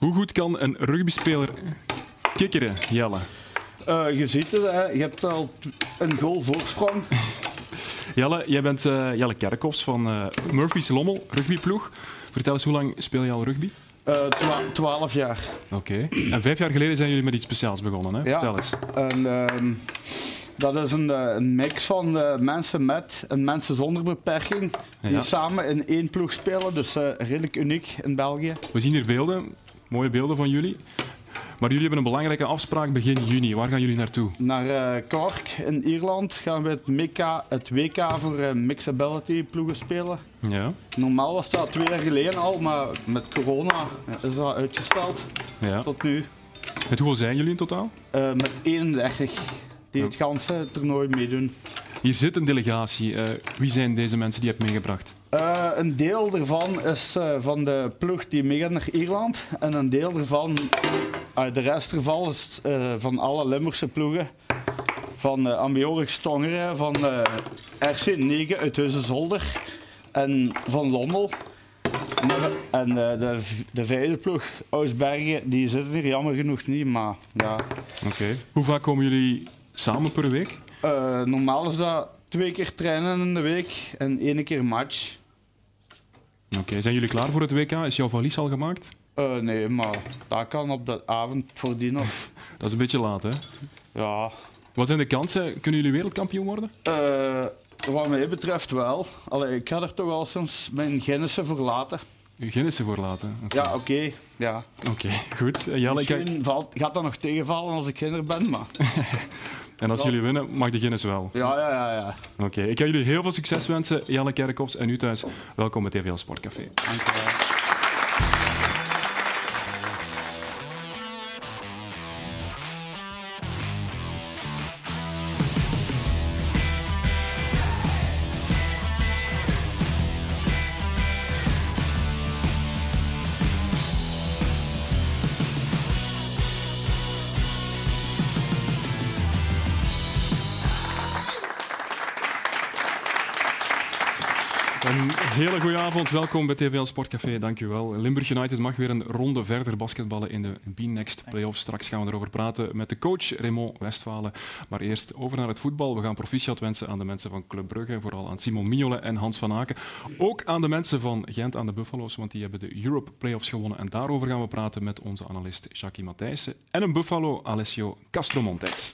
Hoe goed kan een rugbyspeler kikkeren, Jelle? Uh, je ziet het, hè. je hebt al een goal voorsprong. Jelle, jij bent uh, Jelle Kerkhoffs van uh, Murphy's Lommel, rugbyploeg. Vertel eens, hoe lang speel je al rugby? Twaalf jaar. Oké. En vijf jaar geleden zijn jullie met iets speciaals begonnen, hè? Ja. Vertel eens. En, ehm, dat is een, een mix van mensen met en mensen zonder beperking die Ja. samen in één ploeg spelen. Dus redelijk uniek in België. We zien hier beelden, mooie beelden van jullie. Maar jullie hebben een belangrijke afspraak begin juni. Waar gaan jullie naartoe? Naar uh, Cork in Ierland gaan we het, MK, het WK voor uh, Mixability ploegen spelen. Ja. Normaal was dat twee jaar geleden al, maar met corona is dat uitgesteld ja. tot nu. Met hoeveel zijn jullie in totaal? Uh, met 31 die het ganse toernooi meedoen. Hier zit een delegatie. wie zijn deze mensen die je hebt meegebracht? Uh, een deel daarvan is uh, van de ploeg die meegaat naar Ierland. En een deel daarvan, uh, de rest ervan is van alle Limburgse ploegen. Van uh, Ambiorix Tongeren, van RC 9 uit Heusden-Zolder en van Lommel. En de, de vijfde ploeg, Ousbergen, die zitten hier jammer genoeg niet, maar ja. Oké. Okay. Hoe vaak komen jullie samen per week? normaal is dat twee keer trainen in de week en één keer match. Oké, okay. zijn jullie klaar voor het WK? Is jouw valies al gemaakt? Uh, nee, maar dat kan op de avond voordien nog. dat is een beetje laat, hè? Ja. Wat zijn de kansen? Kunnen jullie wereldkampioen worden? Uh, wat mij betreft wel. Allee, ik ga er toch wel soms mijn Guinnessen voor laten. Uw Guinnessen voor laten? Okay. Ja, oké. Okay. Ja. Oké, goed. Uh, Jelle, Misschien ik... valt, gaat dat nog tegenvallen als ik kinder ben, maar... En als jullie winnen, mag de Guinness wel. Ja, ja, ja. ja. Oké, okay. ik ga jullie heel veel succes wensen, Jelle Kerkhoffs. En u thuis, welkom bij TVL Sportcafé. Dank je wel. Welkom bij TVL Sportcafé, dankjewel. Limburg United mag weer een ronde verder basketballen in de B-Next playoffs. Straks gaan we erover praten met de coach Raymond Westfalen. Maar eerst over naar het voetbal. We gaan proficiat wensen aan de mensen van Club Brugge, vooral aan Simon Mignolet en Hans van Aken. Ook aan de mensen van Gent aan de Buffalo's, want die hebben de Europe Playoffs gewonnen. En daarover gaan we praten met onze analist Jackie Matthijssen en een Buffalo, Alessio Castromontes.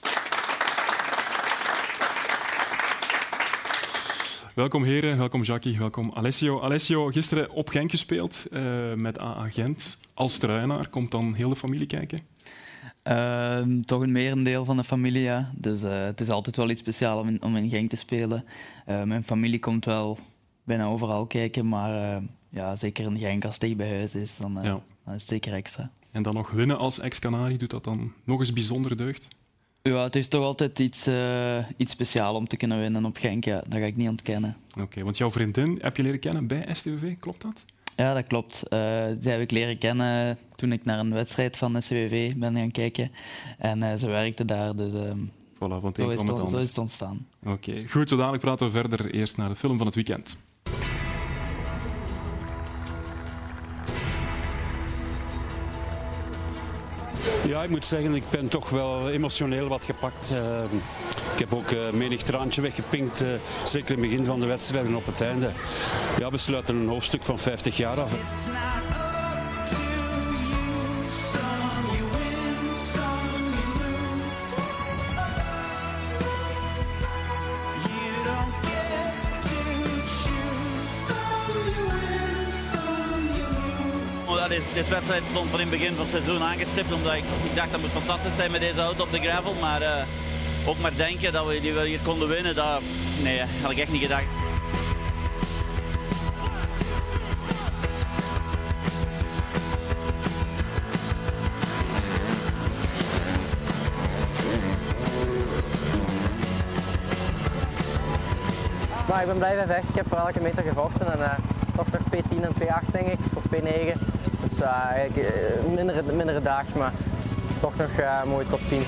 Welkom heren, welkom Jackie, welkom Alessio. Alessio, gisteren op Genk gespeeld uh, met AA Gent. Als truinaar, komt dan heel de familie kijken? Uh, toch een merendeel van de familie, ja. Dus uh, het is altijd wel iets speciaals om in, om in Genk te spelen. Uh, mijn familie komt wel bijna overal kijken, maar ja, zeker in Genk als het dicht bij huis is, dan, ja. dan is het zeker extra. En dan nog winnen als ex-Canari, doet dat dan nog eens bijzonder deugd? Ja, het is toch altijd iets, uh, iets speciaals om te kunnen winnen op Genk. Ja. Dat ga ik niet ontkennen. Oké, okay, want jouw vriendin heb je leren kennen bij STVV, klopt dat? Ja, dat klopt. Uh, die heb ik leren kennen toen ik naar een wedstrijd van STVV ben gaan kijken. En uh, ze werkte daar, dus um, voilà, want zo, is het, het, zo is het ontstaan. Oké, okay. goed. Zo dadelijk praten we verder eerst naar de film van het weekend. Ja, ik moet zeggen, ik ben toch wel emotioneel wat gepakt. Uh, ik heb ook uh, menig traantje weggepinkt, uh, zeker in het begin van de wedstrijd en op het einde. Ja, we sluiten een hoofdstuk van 50 jaar af. Deze wedstrijd stond van in het begin van het seizoen aangestipt. Omdat ik, ik dacht dat moet fantastisch zijn met deze auto op de gravel. Maar uh, ook maar denken dat we die wel hier konden winnen, dat nee, had ik echt niet gedacht. Maar ik ben blijven vechten. Ik heb voor elke meter gevochten. En, uh, toch nog P10 en P8 denk ik, voor P9. Dus uh, mindere, mindere daags, maar toch nog uh, mooi top 10.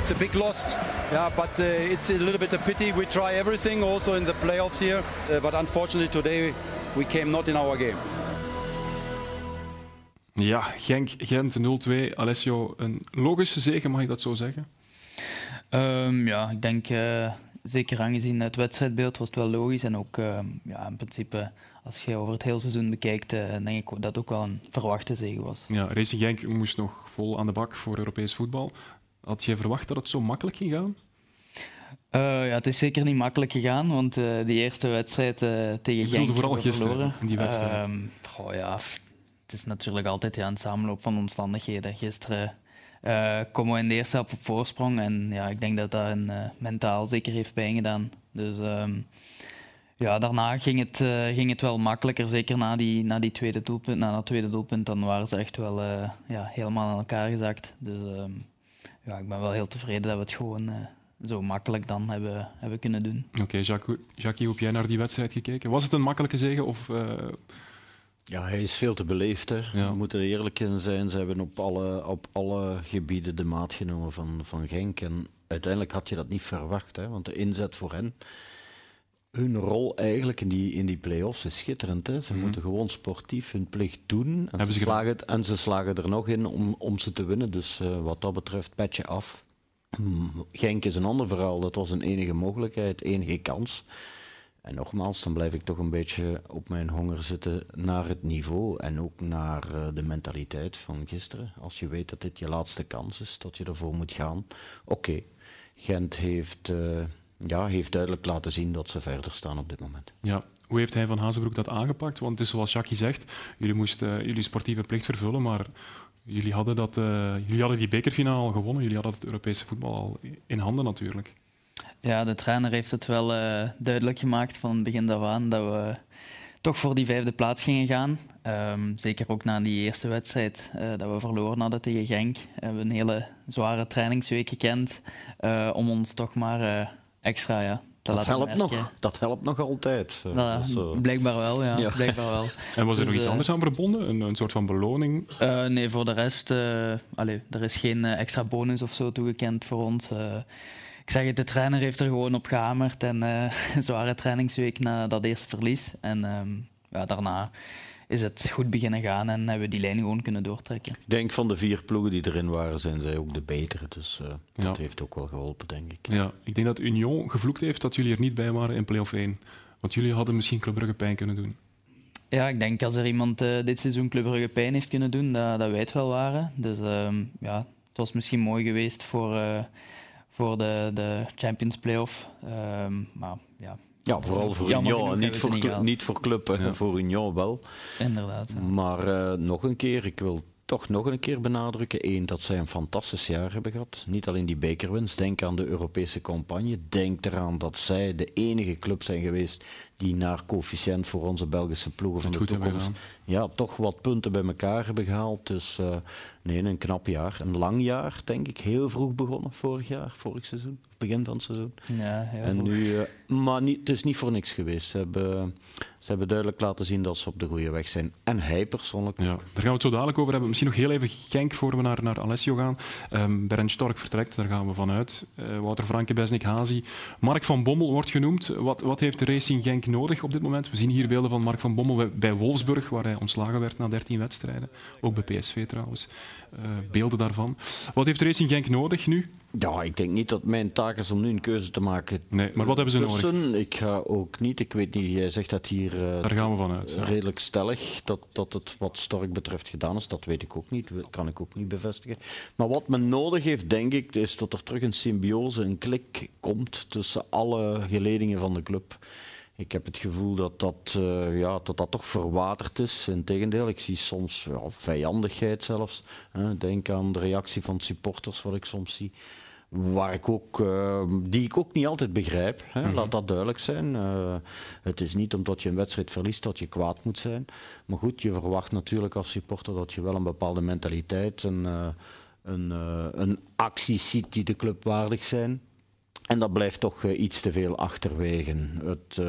it's a big loss. Yeah, but uh, it's a little bit a pity. We try everything also in the playoffs here, uh, but unfortunately today we came not in our game. Ja, Genk, Gent 0-2. Alessio, een logische zege, mag ik dat zo zeggen? Um, ja, ik denk uh, zeker aangezien het wedstrijdbeeld was het wel logisch. En ook uh, ja, in principe, als je over het hele seizoen bekijkt, uh, denk ik dat het ook wel een verwachte zege was. Ja, Racing Genk moest nog vol aan de bak voor Europees voetbal. Had je verwacht dat het zo makkelijk ging gaan? ja, het is zeker niet makkelijk gegaan, want die eerste wedstrijd tegen Genk vooral gisteren verloren. die wedstrijd. Ehm, goh, ja, het is natuurlijk altijd ja, een samenloop van omstandigheden. Gisteren uh, komen we in de eerste helft op voorsprong. En ja, ik denk dat dat een, uh, mentaal zeker heeft bijgedaan. Dus um, ja, daarna ging het, uh, ging het wel makkelijker. Zeker na, die, na, die tweede doelpunt, na dat tweede doelpunt. Dan waren ze echt wel ja, helemaal aan elkaar gezakt. Dus um, ja, ik ben wel heel tevreden dat we het gewoon zo makkelijk dan hebben, hebben kunnen doen. Oké, okay, Jacques, hoe heb jij naar die wedstrijd gekeken? Was het een makkelijke zege of... Ja, hij is veel te beleefd. Hè. We moeten er eerlijk in zijn. Ze hebben op alle, op alle gebieden de maat genomen van, van Genk. En uiteindelijk had je dat niet verwacht. Hè, want de inzet voor hen, hun rol eigenlijk in die, in die play-offs is schitterend. Hè. Ze mm -hmm. moeten gewoon sportief hun plicht doen. En, ze, slagen, en ze slagen er nog in om, om ze te winnen. Dus uh, wat dat betreft, petje af. Genk is een ander verhaal. Dat was een enige mogelijkheid, enige kans. En nogmaals, dan blijf ik toch een beetje op mijn honger zitten naar het niveau en ook naar uh, de mentaliteit van gisteren. Als je weet dat dit je laatste kans is, dat je ervoor moet gaan. Oké. Gent heeft, uh, ja, heeft duidelijk laten zien dat ze verder staan op dit moment. Ja. Hoe heeft hij van Hazenbroek dat aangepakt? Want het is zoals Jackie zegt, jullie moesten jullie sportieve plicht vervullen, maar jullie hadden, dat, uh, jullie hadden die bekerfinale al gewonnen. Jullie hadden het Europese voetbal al in handen natuurlijk. Ja, de trainer heeft het wel uh, duidelijk gemaakt van het begin af aan dat we toch voor die vijfde plaats gingen gaan. Um, zeker ook na die eerste wedstrijd uh, dat we verloren hadden tegen Genk. We hebben een hele zware trainingsweek gekend uh, om ons toch maar extra ja, te dat laten helpt merken. nog. Dat helpt nog altijd. Dus, blijkbaar wel, ja. ja. Blijkbaar wel. En was er dus, nog iets anders aan verbonden? Een, een soort van beloning? nee, voor de rest... allez, er is geen extra bonus of zo toegekend voor ons ik zeg het, de trainer heeft er gewoon op gehamerd. En uh, een zware trainingsweek na dat eerste verlies. En um, ja, daarna is het goed beginnen gaan en hebben we die lijn gewoon kunnen doortrekken. Ik denk van de vier ploegen die erin waren, zijn zij ook de betere. Dus uh, ja. dat heeft ook wel geholpen, denk ik. Ja, ik denk dat Union gevloekt heeft dat jullie er niet bij waren in play-off 1. Want jullie hadden misschien Club Brugge pijn kunnen doen. Ja, ik denk als er iemand uh, dit seizoen Club Brugge pijn heeft kunnen doen, dat, dat wij het wel waren. Dus um, ja, het was misschien mooi geweest voor voor de, de Champions Playoff. Um, maar ja, ja, vooral voor Union, niet voor, niet, niet voor club, ja. voor Union wel. Inderdaad. Ja. Maar uh, nog een keer, ik wil toch nog een keer benadrukken. Eén, dat zij een fantastisch jaar hebben gehad. Niet alleen die bekerwinst, denk aan de Europese campagne. Denk eraan dat zij de enige club zijn geweest die naar coëfficiënt voor onze Belgische ploegen van de toekomst ja, toch wat punten bij elkaar hebben gehaald. Dus uh, nee, een knap jaar. Een lang jaar, denk ik. Heel vroeg begonnen vorig jaar, vorig seizoen. Begin van het seizoen. Ja, heel en nu, uh, maar niet, het is niet voor niks geweest. Ze hebben, ze hebben duidelijk laten zien dat ze op de goede weg zijn. En hij persoonlijk. Ja, daar gaan we het zo dadelijk over hebben. Misschien nog heel even Genk voor we naar, naar Alessio gaan. Um, Berend Stork vertrekt, daar gaan we vanuit. Uh, Wouter Franke, Besnik, Hazi. Mark van Bommel wordt genoemd. Wat, wat heeft de Racing Genk nodig op dit moment? We zien hier beelden van Mark van Bommel bij Wolfsburg, waar hij ontslagen werd na 13 wedstrijden. Ook bij PSV trouwens. Uh, beelden daarvan. Wat heeft Racing Genk nodig nu? Ja, ik denk niet dat mijn taak is om nu een keuze te maken. Nee, maar wat hebben ze nodig? Ik ga ook niet, ik weet niet, jij zegt dat hier uh, Daar gaan we vanuit, ja. redelijk stellig dat, dat het wat Stork betreft gedaan is. Dat weet ik ook niet, kan ik ook niet bevestigen. Maar wat men nodig heeft, denk ik, is dat er terug een symbiose, een klik komt tussen alle geledingen van de club. Ik heb het gevoel dat dat, uh, ja, dat, dat toch verwaterd is. Integendeel, ik zie soms ja, vijandigheid zelfs. Hè. Denk aan de reactie van supporters, wat ik soms zie. Waar ik ook, uh, die ik ook niet altijd begrijp. Hè. Mm -hmm. Laat dat duidelijk zijn. Uh, het is niet omdat je een wedstrijd verliest dat je kwaad moet zijn. Maar goed, je verwacht natuurlijk als supporter dat je wel een bepaalde mentaliteit, een, een, een actie ziet die de club waardig zijn. En dat blijft toch iets te veel achterwege. Het,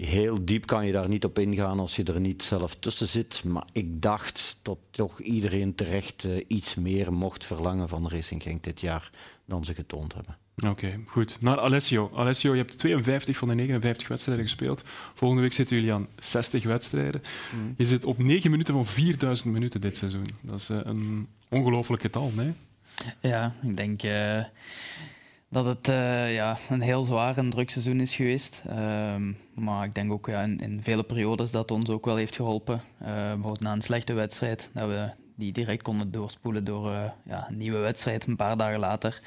heel diep kan je daar niet op ingaan als je er niet zelf tussen zit. Maar ik dacht dat toch iedereen terecht uh, iets meer mocht verlangen van Racing Genk dit jaar dan ze getoond hebben. Oké, goed. Naar Alessio. Alessio, je hebt 52 van de 59 wedstrijden gespeeld. Volgende week zitten jullie aan 60 wedstrijden. Mm. Je zit op 9 minuten van 4000 minuten dit seizoen. Dat is eh, een ongelooflijk getal, nee? Ja, ik denk eh, dat het eh, ja, een heel zwaar en druk seizoen is geweest. Ehm, maar ik denk ook ja, in, in vele periodes dat ons ook wel heeft geholpen. Eh, bijvoorbeeld na een slechte wedstrijd, dat we die direct konden doorspoelen door eh, ja, een nieuwe wedstrijd een paar dagen later.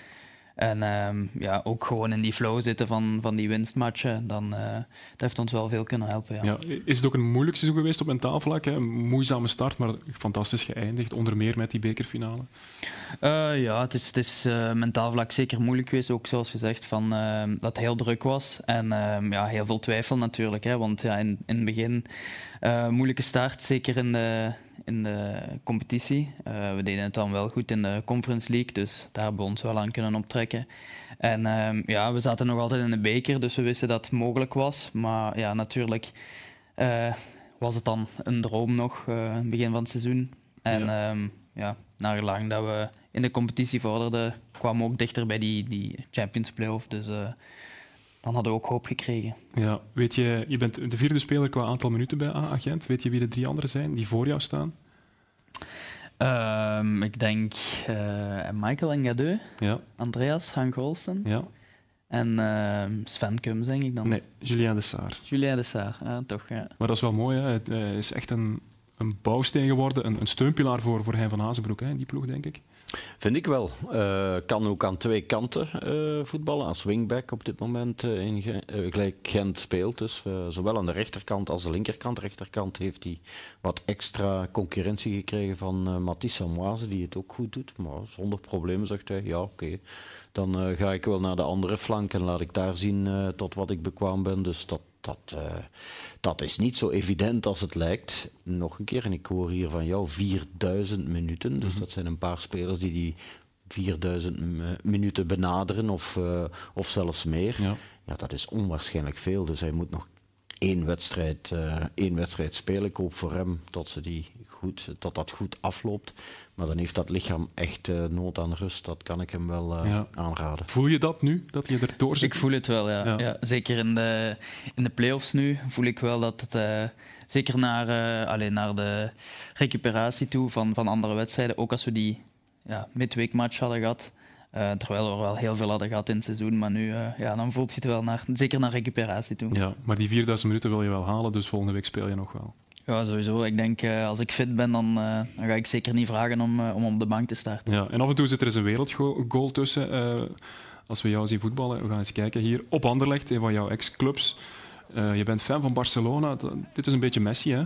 En ehm, ja, ook gewoon in die flow zitten van, van die winstmatchen, dan, eh, dat heeft ons wel veel kunnen helpen. Ja. Ja, is het ook een moeilijk seizoen geweest op mentaal vlak? Hè? Een moeizame start, maar fantastisch geëindigd. Onder meer met die bekerfinale. Eh, ja, het is, het is eh, mentaal vlak zeker moeilijk geweest. Ook zoals je zegt, van, eh, dat het heel druk was. En ehm, ja, heel veel twijfel natuurlijk. Hè, want ja, in, in het begin, moeilijke start, zeker in de, in de competitie. Eh, we deden het dan wel goed in de Conference League, dus daar hebben we ons wel aan kunnen optrekken. En ehm, ja, we zaten nog altijd in de beker, dus we wisten dat het mogelijk was. Maar ja, natuurlijk eh, was het dan een droom nog, het begin van het seizoen. En Ja. ja, ja naar gelang dat we in de competitie vorderden, kwamen we ook dichter bij die, die Champions Playoff. Dus dan hadden we ook hoop gekregen. Ja, weet je, je bent de vierde speler qua aantal minuten bij A-agent. Weet je wie de drie anderen zijn die voor jou staan? Ehm, ik denk eh, Michael Engadeu, Ja, Andreas Hank Olsen ja. en ehm, Sven Kums, denk ik dan. Nee, Julien de Saar. Julien de Saar, ja, toch. Ja. Maar dat is wel mooi. Hè? Het is echt een, een bouwsteen geworden, een, een steunpilaar voor, voor Hein van Hazenbroek, hè, in die ploeg, denk ik. Vind ik wel. Eh, kan ook aan twee kanten eh, voetballen. Als wingback op dit moment eh, in Ge- gelijk Gent speelt. Dus zowel aan de rechterkant als de linkerkant. rechterkant heeft hij wat extra concurrentie gekregen van Matisse Samoise, die het ook goed doet. Maar zonder problemen zegt hij, ja oké. Dan ga ik wel naar de andere flank en laat ik daar zien tot wat ik bekwaam ben. Dus dat, dat, eh, dat is niet zo evident als het lijkt. Nog een keer, en ik hoor hier van jou 4000 minuten. Dus dat zijn een paar spelers die die 4000 m- minuten benaderen of, eh, of zelfs meer. Ja. Ja, dat is onwaarschijnlijk veel. Dus hij moet nog één wedstrijd, eh, één wedstrijd spelen. Ik hoop voor hem dat, ze die goed, dat dat goed afloopt. Maar dan heeft dat lichaam echt eh, nood aan rust. Dat kan ik hem wel eh, Ja. aanraden. Voel je dat nu, dat je erdoor zit? Ik voel het wel, ja. Ja. ja. zeker in de, in de play-offs nu voel ik wel dat het... eh, zeker naar, eh, allee, naar de recuperatie toe van, van andere wedstrijden. Ook als we die ja, midweekmatch hadden gehad. eh, terwijl we er wel heel veel hadden gehad in het seizoen. Maar nu, eh, ja, dan voelt je het wel naar, zeker naar recuperatie toe. Ja, maar die 4000 minuten wil je wel halen, dus volgende week speel je nog wel. Ja, sowieso. Ik denk, eh, als ik fit ben, dan, eh, dan ga ik zeker niet vragen om, eh, om op de bank te starten. Ja, en af en toe zit er eens een wereldgoal tussen. als we jou zien voetballen, we gaan eens kijken hier op Anderlecht, een van jouw ex-clubs. Je bent fan van Barcelona. Dit is een beetje Messi, hè?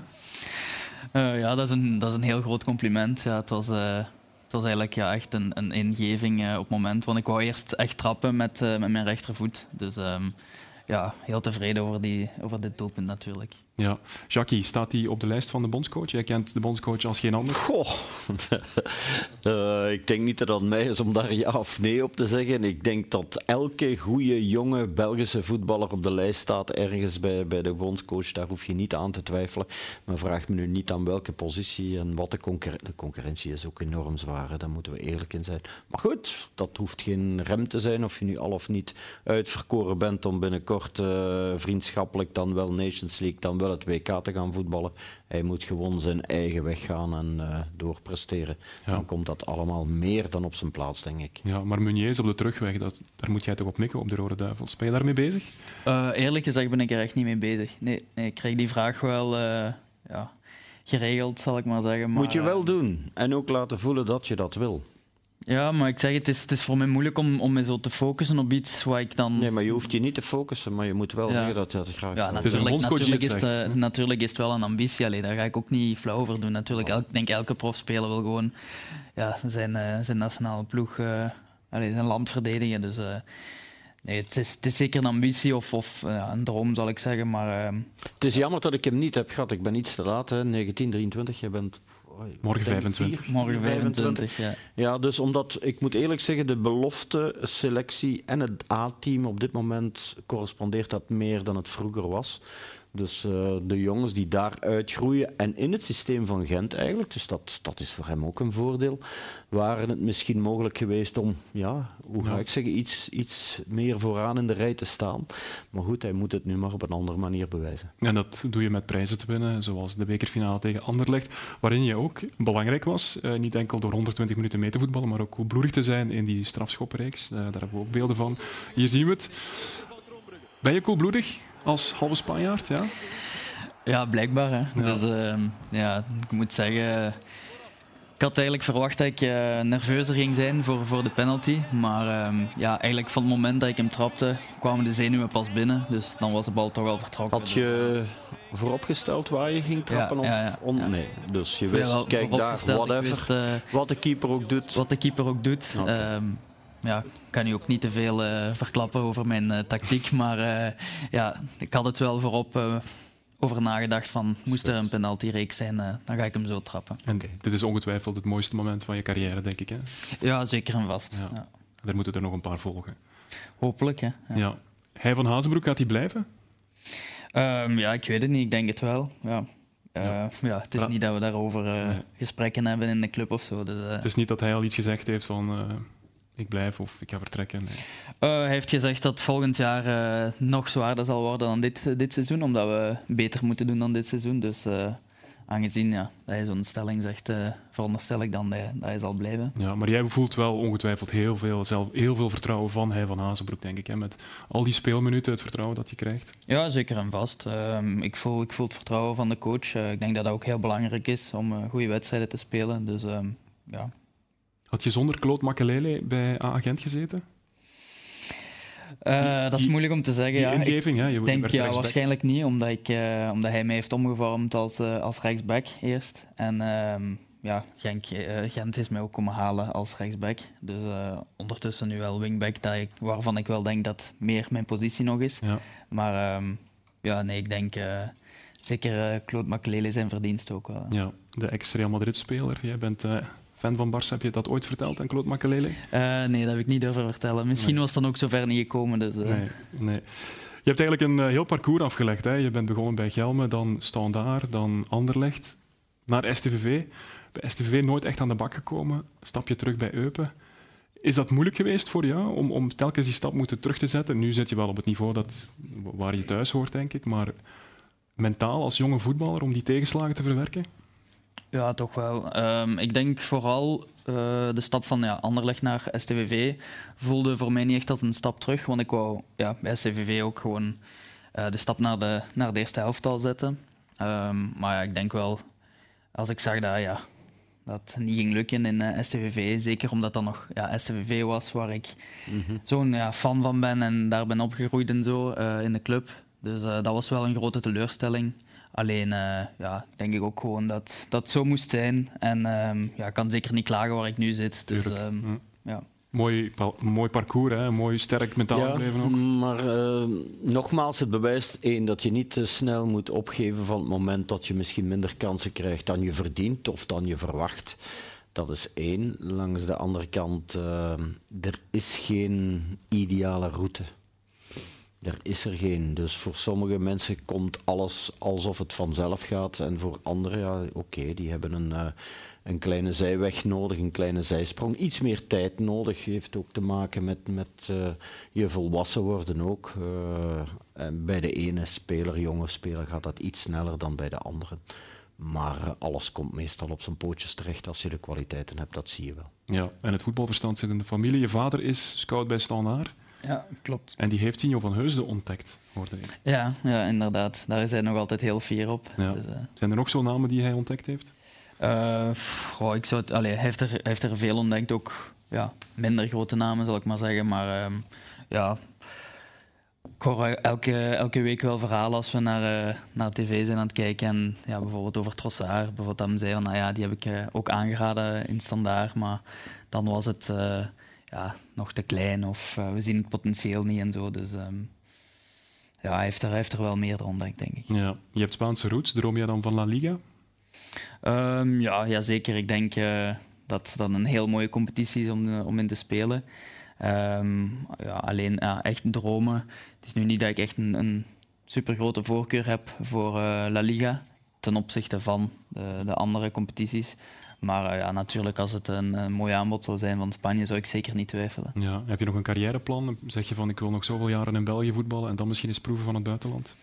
Ja, dat is, een, dat is een heel groot compliment. Ja, het, was, het was eigenlijk ja, echt een, een ingeving op het moment. Want ik wou eerst echt trappen met, met mijn rechtervoet. Dus ehm, ja, heel tevreden over, die, over dit doelpunt natuurlijk. Ja. Jackie, staat hij op de lijst van de bondscoach? Jij kent de bondscoach als geen ander. Goh, Eh, ik denk niet dat het mij is om daar ja of nee op te zeggen. Ik denk dat elke goede jonge Belgische voetballer op de lijst staat ergens bij, bij de bondscoach. Daar hoef je niet aan te twijfelen. Maar vraag me nu niet aan welke positie en wat de concurrentie... De concurrentie is ook enorm zwaar, daar moeten we eerlijk in zijn. Maar goed, dat hoeft geen rem te zijn of je nu al of niet uitverkoren bent om binnenkort eh, vriendschappelijk dan wel Nations League, dan wel het WK te gaan voetballen. Hij moet gewoon zijn eigen weg gaan en eh, doorpresteren. Ja. Dan komt dat allemaal meer dan op zijn plaats, denk ik. Ja, maar Meunier is op de terugweg. Dat, daar moet jij toch op mikken, op de Rode Duivels. Ben je daarmee bezig? Eh, eerlijk gezegd ben ik er echt niet mee bezig. Nee, nee ik krijg die vraag wel eh, ja, geregeld, zal ik maar zeggen. Maar, moet je wel doen. En ook laten voelen dat je dat wil. Ja, maar ik zeg het, is, het is voor mij moeilijk om, om me zo te focussen op iets waar ik dan... Nee, maar je hoeft je niet te focussen, maar je moet wel Ja. zeggen dat je dat graag Ja, wil. Het is een natuurlijk, is het, zegt, eh, natuurlijk is het wel een ambitie. Allee, daar ga ik ook niet flauw over doen. Natuurlijk, elk, ik denk elke profspeler wil gewoon ja, zijn, eh, zijn nationale ploeg, eh, allee, zijn land verdedigen. Dus eh, nee, het is, het is zeker een ambitie of, of ja, een droom, zal ik zeggen. Maar Het is jammer dat ik hem niet heb gehad. Ik ben iets te laat, hè. 1923. Je bent... Morgen denk 25. vier, morgen 25, ja. Ja, dus omdat, ik moet eerlijk zeggen, de belofte, selectie en het A-team op dit moment correspondeert dat meer dan het vroeger was. Dus eh, de jongens die daar uitgroeien en in het systeem van Gent eigenlijk, dus dat, dat is voor hem ook een voordeel, waren het misschien mogelijk geweest om, ja, hoe ga Ja. ik zeggen, iets, iets meer vooraan in de rij te staan. Maar goed, hij moet het nu maar op een andere manier bewijzen. En dat doe je met prijzen te winnen, zoals de bekerfinale tegen Anderlecht, waarin je ook belangrijk was, eh, niet enkel door 120 minuten mee te voetballen, maar ook koelbloedig te zijn in die strafschoppenreeks. Eh, daar hebben we ook beelden van. Hier zien we het. Ben je koelbloedig als halve Spanjaard? Ja? Ja, blijkbaar. Hè. Dus ehm, ja, ik moet zeggen. Ik had eigenlijk verwacht dat ik eh, nerveuzer ging zijn voor, voor de penalty. Maar ehm, ja, eigenlijk van het moment dat ik hem trapte, kwamen de zenuwen pas binnen. Dus dan was de bal toch al vertrokken. Had je vooropgesteld waar je ging trappen? Ja, of ja, ja, on- ja. Nee, dus je Ja, wist, wel kijk daar, whatever, wist, eh, wat de keeper ook doet. wat de keeper ook doet. Ja, ik kan nu ook niet te veel eh, verklappen over mijn eh, tactiek. Maar eh, ja, ik had het wel voorop over nagedacht van moest er een penaltyreeks zijn, dan ga ik hem zo trappen. En dit is ongetwijfeld het mooiste moment van je carrière, denk ik. Hè? Ja, zeker en vast. Ja. Ja. Er moeten er nog een paar volgen. Hopelijk, hè. Ja. Ja. Hij van Hazenbroek, gaat hij blijven? Ehm, ja, ik weet het niet. Ik denk het wel. Ja. Ja. ja. het is niet dat we daarover Nee. gesprekken hebben in de club of zo. Dus, Het is niet dat hij al iets gezegd heeft van ik blijf of ik ga vertrekken. Nee. eh, hij heeft gezegd dat volgend jaar eh, nog zwaarder zal worden dan dit, dit seizoen, omdat we beter moeten doen dan dit seizoen. Dus eh, aangezien ja, dat hij zo'n stelling zegt, veronderstel ik dan dat hij, dat hij zal blijven. Ja, maar jij voelt wel ongetwijfeld heel veel, zelf, heel veel vertrouwen van hij van Hazenbroek, denk ik. Hè? Met al die speelminuten, het vertrouwen dat je krijgt. Ja, zeker en vast. Ehm, ik, voel, ik voel het vertrouwen van de coach. Ik denk dat dat ook heel belangrijk is om goede wedstrijden te spelen. Dus ehm, ja, Had je zonder Claude Makelele bij A-agent gezeten? Eh, dat is moeilijk om te zeggen. Die Ja. Ik ingeving, hè? Je denk ja, waarschijnlijk niet, omdat, ik, eh, omdat hij mij heeft omgevormd als, eh, als rechtsback eerst. En ehm, ja, Genk, Gent is mij ook komen halen als rechtsback. Dus ondertussen nu wel wingback, dat ik, waarvan ik wel denk dat meer mijn positie nog is. Ja. Maar ehm, ja, nee, ik denk zeker Claude Makelele zijn verdienst ook wel. Ja, de ex-Real Madrid-speler. Jij bent fan van Barça. Heb je dat ooit verteld aan Claude Makelele? Eh, nee, dat heb ik niet durven vertellen. Misschien Nee. was het dan ook zover niet gekomen. Dus, eh, Nee, nee. Je hebt eigenlijk een eh, heel parcours afgelegd. Hè? Je bent begonnen bij Gelmen, dan Standaard, dan Anderlecht, naar STVV. Bij STVV nooit echt aan de bak gekomen. Stapje terug bij Eupen. Is dat moeilijk geweest voor jou om, om telkens die stap moeten terug te zetten? Nu zit je wel op het niveau dat, waar je thuis hoort, denk ik. Maar mentaal als jonge voetballer om die tegenslagen te verwerken? Ja, toch wel. Ehm, ik denk vooral eh, de stap van ja, Anderlecht naar STVV voelde voor mij niet echt als een stap terug. Want ik wou ja, bij STVV ook gewoon eh, de stap naar de, naar de eerste helft al zetten. Ehm, maar ja, ik denk wel, als ik zag dat ja, dat niet ging lukken in eh, STVV, zeker omdat dat nog ja, STVV was waar ik zo'n ja, fan van ben en daar ben opgegroeid en zo in de club. Dus dat was wel een grote teleurstelling. Alleen, eh, ja, denk ik ook gewoon dat dat zo moest zijn. En ehm, ja, ik kan zeker niet klagen waar ik nu zit. Dus, ehm, Hm. ja. Mooi, mooi parcours, hè? mooi sterk mentaal gebleven ook. Maar eh, nogmaals, het bewijst één dat je niet te snel moet opgeven van het moment dat je misschien minder kansen krijgt dan je verdient of dan je verwacht. Dat is één. Langs de andere kant, eh, er is geen ideale route. Er is er geen. Dus voor sommige mensen komt alles alsof het vanzelf gaat. En voor anderen, ja, oké, die hebben een, eh, een kleine zijweg nodig, een kleine zijsprong. Iets meer tijd nodig. Heeft ook te maken met, met eh, je volwassen worden ook. Eh, bij de ene speler, jonge speler, gaat dat iets sneller dan bij de andere. Maar alles komt meestal op zijn pootjes terecht als je de kwaliteiten hebt, dat zie je wel. Ja, en het voetbalverstand zit in de familie. Je vader is scout bij Standaard ja, klopt. en die heeft Tino van Heusden ontdekt, hoorde ik. Ja, ja, inderdaad. Daar is hij nog altijd heel fier op. Ja. Dus, eh, Zijn er nog zo namen die hij ontdekt heeft? Eh, goh, ik zou het, allee, hij, heeft er, hij heeft er veel ontdekt, ook ja, minder grote namen zal ik maar zeggen. Maar ehm, ja, ik hoor elke, elke week wel verhalen als we naar, eh, naar tv zijn aan het kijken. En ja, bijvoorbeeld over Trossard, bijvoorbeeld dat zei van, nou ja, die heb ik ook aangeraden in standaard. Maar dan was het ja, nog te klein of eh, we zien het potentieel niet en zo. Dus ehm, ja, hij heeft, er, hij heeft er wel meer ontdekt, denk ik. Ja. Je hebt Spaanse roots, droom je dan van La Liga? Ehm, ja, ja, zeker. Ik denk eh, dat dat een heel mooie competitie is om, eh, om in te spelen. Ehm, ja, alleen ja, echt dromen. Het is nu niet dat ik echt een, een super grote voorkeur heb voor La Liga ten opzichte van de, de andere competities. Maar ja, natuurlijk, als het een, een, mooi aanbod zou zijn van Spanje, zou ik zeker niet twijfelen. Ja. Heb je nog een carrièreplan? Zeg je van ik wil nog zoveel jaren in België voetballen en dan misschien eens proeven van het buitenland?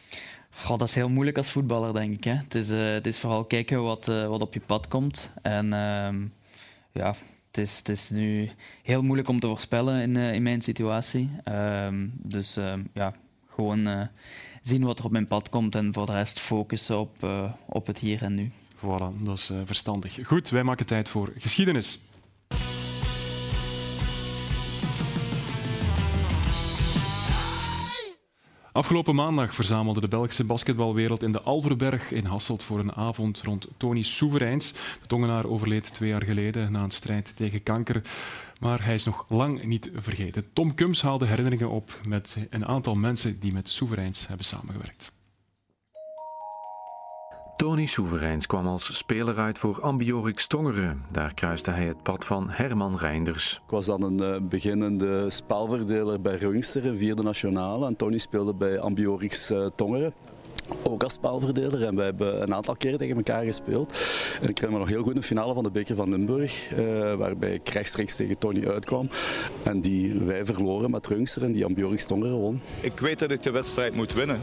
Goh, dat is heel moeilijk als voetballer, denk ik. Hè. Het, is, uh, het is vooral kijken wat, uh, wat op je pad komt. En uh, ja, het is, het is nu heel moeilijk om te voorspellen in, in mijn situatie. Ehm, dus ehm, ja, gewoon zien wat er op mijn pad komt en voor de rest focussen op, op het hier en nu. Voilà, dat is verstandig. Goed, wij maken tijd voor geschiedenis. Afgelopen maandag verzamelde de Belgische basketbalwereld in de Alverberg in Hasselt voor een avond rond Tony Soevereins. De Tongenaar overleed twee jaar geleden na een strijd tegen kanker. Maar hij is nog lang niet vergeten. Tom Kums haalde herinneringen op met een aantal mensen die met Soevereins hebben samengewerkt. Tony Soevereins kwam als speler uit voor Ambiorix Tongeren. Daar kruiste hij het pad van Herman Reinders. Ik was dan een uh, beginnende spelverdeler bij Rungster, vierde nationale. En Tony speelde bij Ambiorix uh, Tongeren ook als spelverdeler. En wij hebben een aantal keren tegen elkaar gespeeld. En ik herinner me nog heel goed een finale van de Beker van Limburg, uh, waarbij ik rechtstreeks tegen Tony uitkwam. En die wij verloren met Rungster en die Ambiorix Tongeren won. Ik weet dat ik de wedstrijd moet winnen.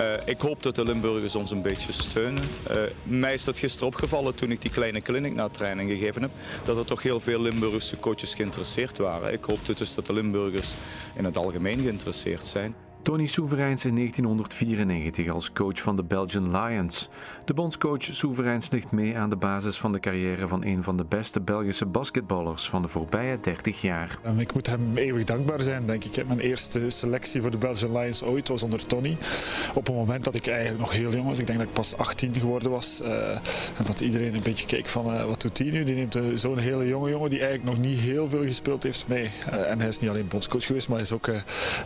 Uh, ik hoop dat de Limburgers ons een beetje steunen. Uh, mij is dat gisteren opgevallen toen ik die kleine clinic na training gegeven heb, dat er toch heel veel Limburgse coaches geïnteresseerd waren. Ik hoop dus dat de Limburgers in het algemeen geïnteresseerd zijn. Tony Soevereins in 1994 als coach van de Belgian Lions. De bondscoach Soevereins ligt mee aan de basis van de carrière van een van de beste Belgische basketballers van de voorbije 30 jaar. Ik moet hem eeuwig dankbaar zijn, denk ik. Mijn eerste selectie voor de Belgian Lions ooit was onder Tony. Op een moment dat ik eigenlijk nog heel jong was. Ik denk dat ik pas 18 geworden was. Uh, en dat iedereen een beetje keek van uh, wat doet hij nu? Die neemt uh, zo'n hele jonge jongen die eigenlijk nog niet heel veel gespeeld heeft mee. en hij is niet alleen bondscoach geweest, maar hij is ook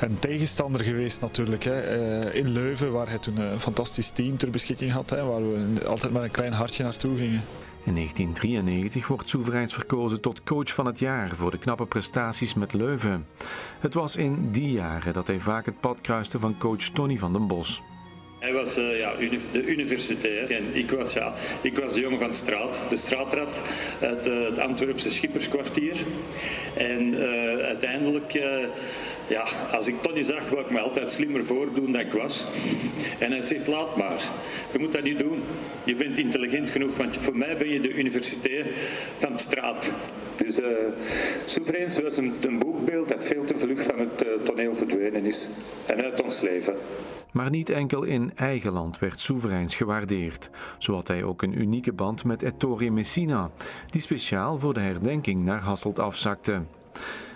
een tegenstander geweest natuurlijk. Hè. Uh, in Leuven, waar hij toen een fantastisch team ter beschikking had, hè, waar we altijd met een klein hartje naartoe gingen. In 1993 wordt Soevereins verkozen tot coach van het jaar voor de knappe prestaties met Leuven. Het was in die jaren dat hij vaak het pad kruiste van coach Tony van den Bos. Hij was uh, ja, de universitair en ik was, ja, ik was de jongen van de straat, de straatrat uit uh, het Antwerpse Schipperskwartier. En uh, uiteindelijk, ja, als ik Tony zag, wou ik me altijd slimmer voordoen dan ik was. En hij zegt, laat maar, je moet dat niet doen. Je bent intelligent genoeg, want voor mij ben je de universitair van de straat. Dus uh, Soevereins was een, een boekbeeld dat veel te vlug van het toneel verdwenen is en uit ons leven. Maar niet enkel in eigen land werd Soevereins gewaardeerd. Zo had hij ook een unieke band met Ettore Messina, die speciaal voor de herdenking naar Hasselt afzakte.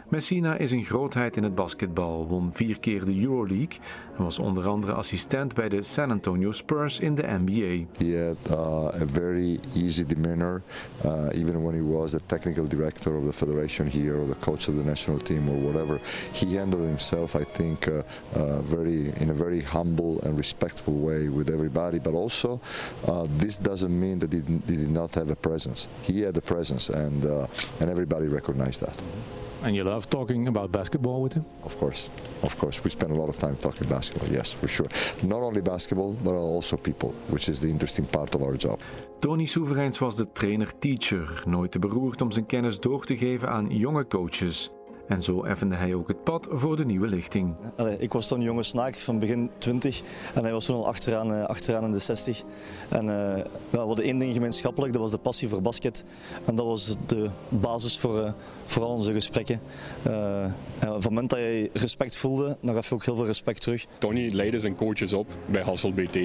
Messina is een grootheid in het basketbal, won vier keer de Euroleague en was onder andere assistent bij de San Antonio Spurs in de NBA. He had uh, a very easy demeanor, uh, even when he was the technical director of the federation here or the coach of the national team or whatever. He handled himself, I think, uh, uh very in a very humble and respectful way with everybody. But also, uh, this doesn't mean that he, he, did not have a presence. He had a presence, and uh, and everybody recognized that. And you love talking about basketball with him? Of course, of course. We spend a lot of time talking basketball, yes, for sure. Not only basketball, but also people, which is the interesting part of our job. Tony Soevereins was de trainer-teacher, nooit te beroerd om zijn kennis door te geven aan jonge coaches. En zo effende hij ook het pad voor de nieuwe lichting. Allee, ik was toen een jonge snaak van begin 20 en hij was toen al achteraan, uh, achteraan in de 60. En uh, we hadden één ding gemeenschappelijk, dat was de passie voor basket. En dat was de basis voor, uh, voor al onze gesprekken. van het moment dat je respect voelde, dan gaf je ook heel veel respect terug. Tony leidde zijn coaches op bij Hassel BT.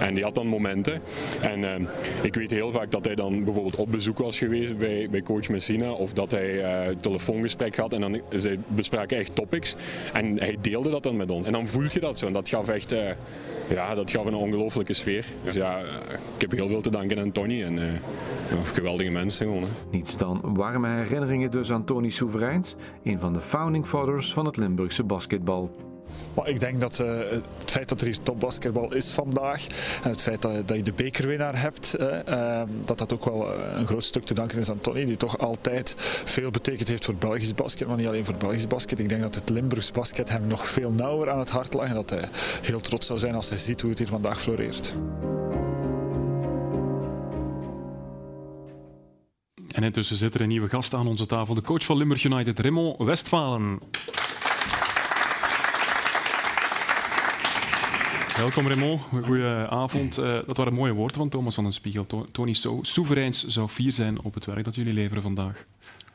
En die had dan momenten. En ik weet heel vaak dat hij dan bijvoorbeeld op bezoek was geweest bij, bij coach Messina. Of dat hij een telefoongesprek had en dan zij bespraken echt topics en hij deelde dat dan met ons. En dan voel je dat zo en dat gaf echt uh, ja, dat gaf een ongelofelijke sfeer. Dus ja, ik heb heel veel te danken aan Tony en uh, geweldige mensen gewoon. Hè. Niets dan warme herinneringen dus aan Tony Soevereins, een van de founding fathers van het Limburgse basketbal. Maar ik denk dat uh, het feit dat er hier topbasketbal is vandaag en het feit dat, dat je de bekerwinnaar hebt, uh, dat dat ook wel een groot stuk te danken is aan Tony, die toch altijd veel betekend heeft voor Belgisch basket, maar niet alleen voor Belgisch basket. Ik denk dat het Limburgs basket hem nog veel nauwer aan het hart lag en dat hij heel trots zou zijn als hij ziet hoe het hier vandaag floreert. En intussen zit er een nieuwe gast aan onze tafel, de coach van Limburg United, Raymond Westfalen. Welkom Raymond, goedenavond. Uh, dat waren mooie woorden van Thomas van den Spiegel. Tony So, soevereins zou fier zijn op het werk dat jullie leveren vandaag.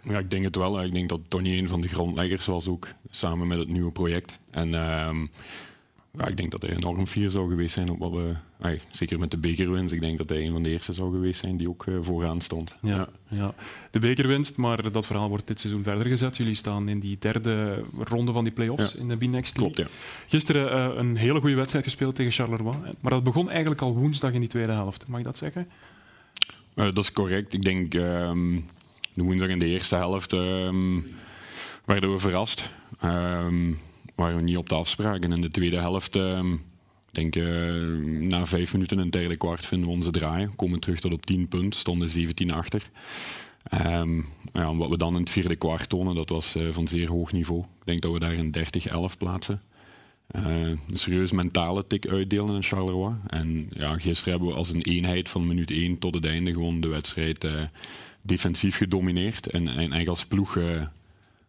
Ja, ik denk het wel. Ik denk dat Tony een van de grondleggers was ook, samen met het nieuwe project. En uh, ja, ik denk dat hij enorm fier zou geweest zijn op wat we... Ay, zeker met de bekerwinst. Ik denk dat hij een van de eerste zou geweest zijn die ook uh, vooraan stond. Ja, ja. ja, de bekerwinst, maar dat verhaal wordt dit seizoen verder gezet. Jullie staan in die derde ronde van die play-offs in de B-Next Klopt, ja. Gisteren uh, een hele goede wedstrijd gespeeld tegen Charleroi. Maar dat begon eigenlijk al woensdag in die tweede helft. Mag ik dat zeggen? Uh, dat is correct. Ik denk um, de woensdag in de eerste helft um, werden we verrast. Um, waren we niet op de afspraak. En in de tweede helft, uh, denk uh, na vijf minuten en een derde kwart vinden we onze draaien. Komen terug tot op 10 punten, stonden 17 achter. Um, ja, wat we dan in het vierde kwart tonen, dat was uh, van zeer hoog niveau. Ik denk dat we daar een 30-11 plaatsen. Uh, een serieus mentale tik uitdelen in Charleroi. En ja, gisteren hebben we als een eenheid van minuut 1 tot het einde gewoon de wedstrijd defensief gedomineerd. En, en als ploeg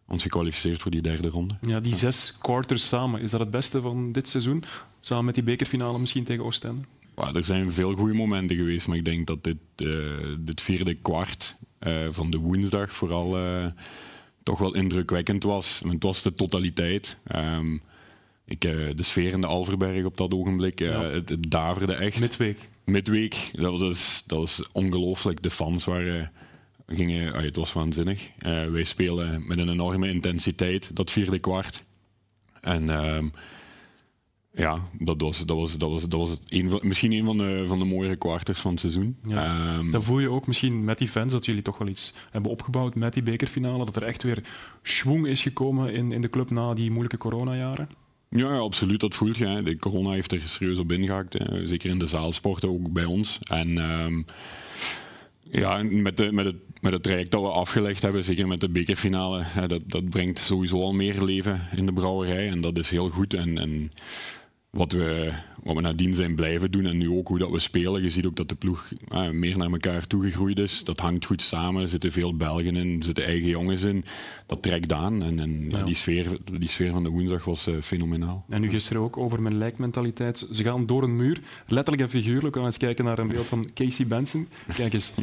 ons gekwalificeerd voor die derde ronde. Ja, die zes quarters samen, is dat het beste van dit seizoen? Samen met die bekerfinale misschien tegen Oostende? Ja, er zijn veel goede momenten geweest, maar ik denk dat dit, uh, dit vierde kwart uh, van de woensdag vooral uh, toch wel indrukwekkend was. Het was de totaliteit. Um, ik, de sfeer in de Alverberg op dat ogenblik, ja. het, het daverde echt. Midweek. Midweek, dat was, dat was ongelooflijk. De fans waren gingen, het was waanzinnig. Uh, wij spelen met een enorme intensiteit dat vierde kwart. En uh, ja, dat was, dat was, dat was, dat was een van, misschien een van de, van de mooiere kwarters van het seizoen. Ja. Um, dan voel je ook misschien met die fans dat jullie toch wel iets hebben opgebouwd met die bekerfinale. Dat er echt weer schwung is gekomen in, in de club na die moeilijke coronajaren. Ja, ja, absoluut. Dat voelt je. Hè. De corona heeft er serieus op ingehakt. Hè. Zeker in de zaalsporten, ook bij ons. En um, ja, met, de, met, het, met het traject dat we afgelegd hebben, zeker met de bekerfinale, dat, dat brengt sowieso al meer leven in de brouwerij. En dat is heel goed. En, en wat, we, wat we nadien zijn blijven doen en nu ook hoe dat we spelen. Je ziet ook dat de ploeg eh, meer naar elkaar toegegroeid is. Dat hangt goed samen. Er zitten veel Belgen in, er zitten eigen jongens in. Dat trekt aan. En, en ja. die, sfeer, die sfeer van de woensdag was uh, fenomenaal. En nu gisteren ook over mijn lijkmentaliteit. Ze gaan door een muur, letterlijk en figuurlijk. We gaan eens kijken naar een beeld van Casey Benson. Kijk eens.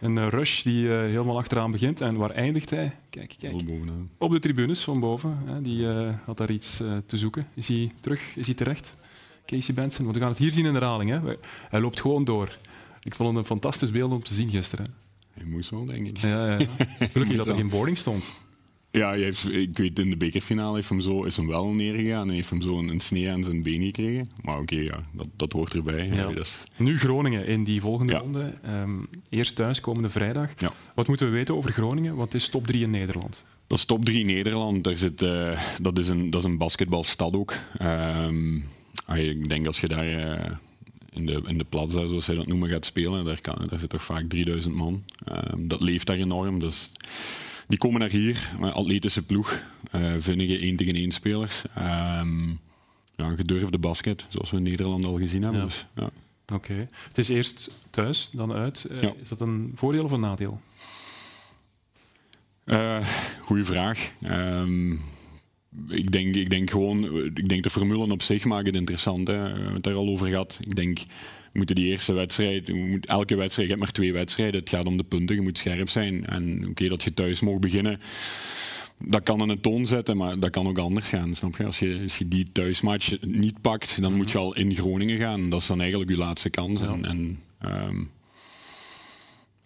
Een rush die uh, helemaal achteraan begint. En waar eindigt hij? Kijk, kijk. Op de tribunes van boven. Hè. Die uh, had daar iets uh, te zoeken. Is hij terug? Is hij terecht? Casey Benson. Want we gaan het hier zien in de herhaling. Hè. Hij loopt gewoon door. Ik vond het een fantastisch beeld om te zien gisteren. Hij moest wel, denk ik. Ja, ja. Gelukkig dat er geen boarding stond. Ja, heeft, ik weet in de bekerfinale heeft hem zo, is hem wel neergegaan en heeft hem zo een, een snee aan zijn been gekregen. Maar oké, okay, ja, dat, dat hoort erbij. Ja. Dus. Nu Groningen in die volgende ja. ronde. Um, eerst thuis komende vrijdag. Wat moeten we weten over Groningen? Wat is top 3 in Nederland? Dat is top 3 in Nederland. Daar zit, uh, dat, is een, dat is een basketbalstad ook. Um, ik denk als je daar uh, in de, in de plaza, zoals zij dat noemen, gaat spelen, daar, kan, daar zit toch vaak 3000 man. Um, dat leeft daar enorm. Dus die komen naar hier, een atletische ploeg, uh, vinnige 1 tegen 1 spelers. Um, ja, gedurfde basket, zoals we in Nederland al gezien hebben. Ja. Dus, ja. Oké. Okay. Het is eerst thuis, dan uit. Uh, ja. Is dat een voordeel of een nadeel? Uh, goeie vraag. Um, ik denk, ik denk gewoon, ik denk de formule op zich maakt het interessant. Hè. We hebben het daar al over gehad. Ik denk, we moeten die eerste wedstrijd, we elke wedstrijd, je hebt maar twee wedstrijden. Het gaat om de punten, je moet scherp zijn. En oké, okay, dat je thuis mag beginnen, dat kan aan een toon zetten, maar dat kan ook anders gaan. Snap je? Als je, als je die thuismatch niet pakt, dan moet je al in Groningen gaan. Dat is dan eigenlijk je laatste kans. Ja. En, en um,